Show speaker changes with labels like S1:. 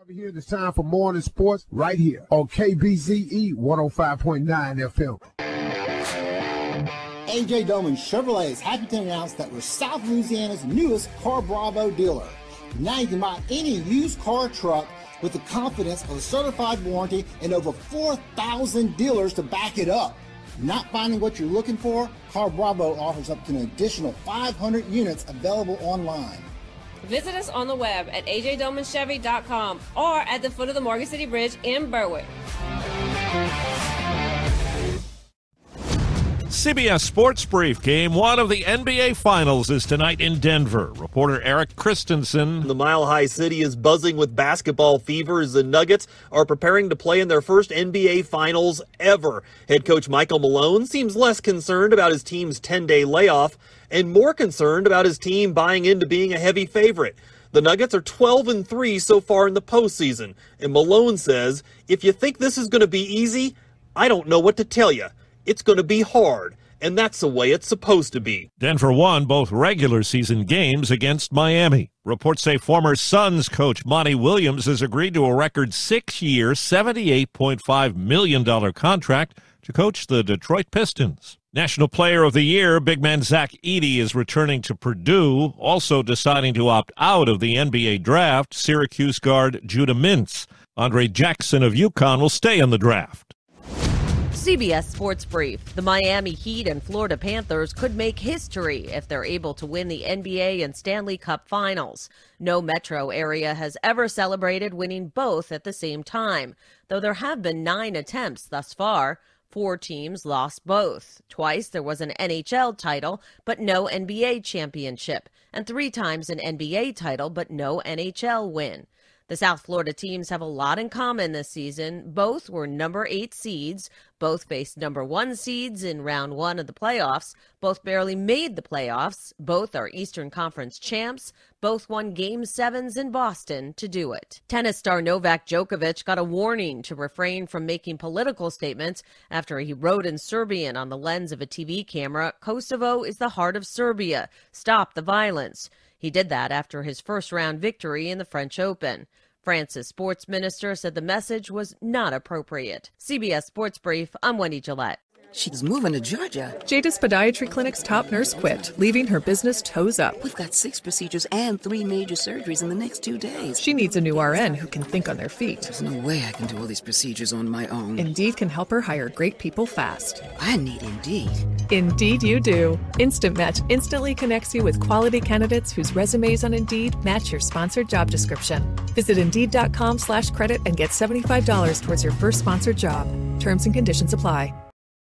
S1: Over here, it's time for morning sports right here on KBZE 105.9 FM.
S2: AJ Doman Chevrolet is happy to announce that we're South Louisiana's newest Car Bravo dealer. Now you can buy any used car truck with the confidence of a certified warranty and over 4,000 dealers to back it up. Not finding what you're looking for? Car Bravo offers up to an additional 500 units available online.
S3: Visit us on the web at ajdomanchevy.com or at the foot of the Morgan City Bridge in Berwick.
S4: CBS Sports Brief Game one of the NBA Finals is tonight in Denver. Reporter Eric Christensen.
S5: The Mile High City is buzzing with basketball fever as the Nuggets are preparing to play in their first NBA Finals ever. Head coach Michael Malone seems less concerned about his team's 10 day layoff and more concerned about his team buying into being a heavy favorite. The Nuggets are 12 and 3 so far in the postseason, and Malone says, if you think this is going to be easy, I don't know what to tell you. It's going to be hard, and that's the way it's supposed to be.
S4: Denver won both regular season games against Miami. Reports say former Suns coach Monty Williams has agreed to a record six year, $78.5 million contract to coach the Detroit Pistons. National Player of the Year, big man Zach Edey is returning to Purdue, also deciding to opt out of the NBA draft. Syracuse guard Judah Mintz. Andre Jackson of UConn will stay in the draft.
S6: CBS Sports Brief. The Miami Heat and Florida Panthers could make history if they're able to win the NBA and Stanley Cup finals. No metro area has ever celebrated winning both at the same time, though there have been nine attempts thus far. Four teams lost both. Twice there was an NHL title, but no NBA championship, and three times an NBA title, but no NHL win. The South Florida teams have a lot in common this season. Both were number eight seeds. Both faced number one seeds in round one of the playoffs. Both barely made the playoffs. Both are Eastern Conference champs. Both won game sevens in Boston to do it. Tennis star Novak Djokovic got a warning to refrain from making political statements after he wrote in Serbian on the lens of a TV camera Kosovo is the heart of Serbia. Stop the violence. He did that after his first round victory in the French Open. France's sports minister said the message was not appropriate. CBS Sports Brief, I'm Wendy Gillette.
S7: She's moving to Georgia.
S8: Jada's Podiatry Clinic's top nurse quit, leaving her business toes up.
S7: We've got six procedures and three major surgeries in the next two days.
S8: She needs a new RN who can think on their feet.
S7: There's no way I can do all these procedures on my own.
S8: Indeed can help her hire great people fast.
S7: I need Indeed.
S8: Indeed, you do. Instant Match instantly connects you with quality candidates whose resumes on Indeed match your sponsored job description. Visit Indeed.com slash credit and get $75 towards your first sponsored job. Terms and conditions apply.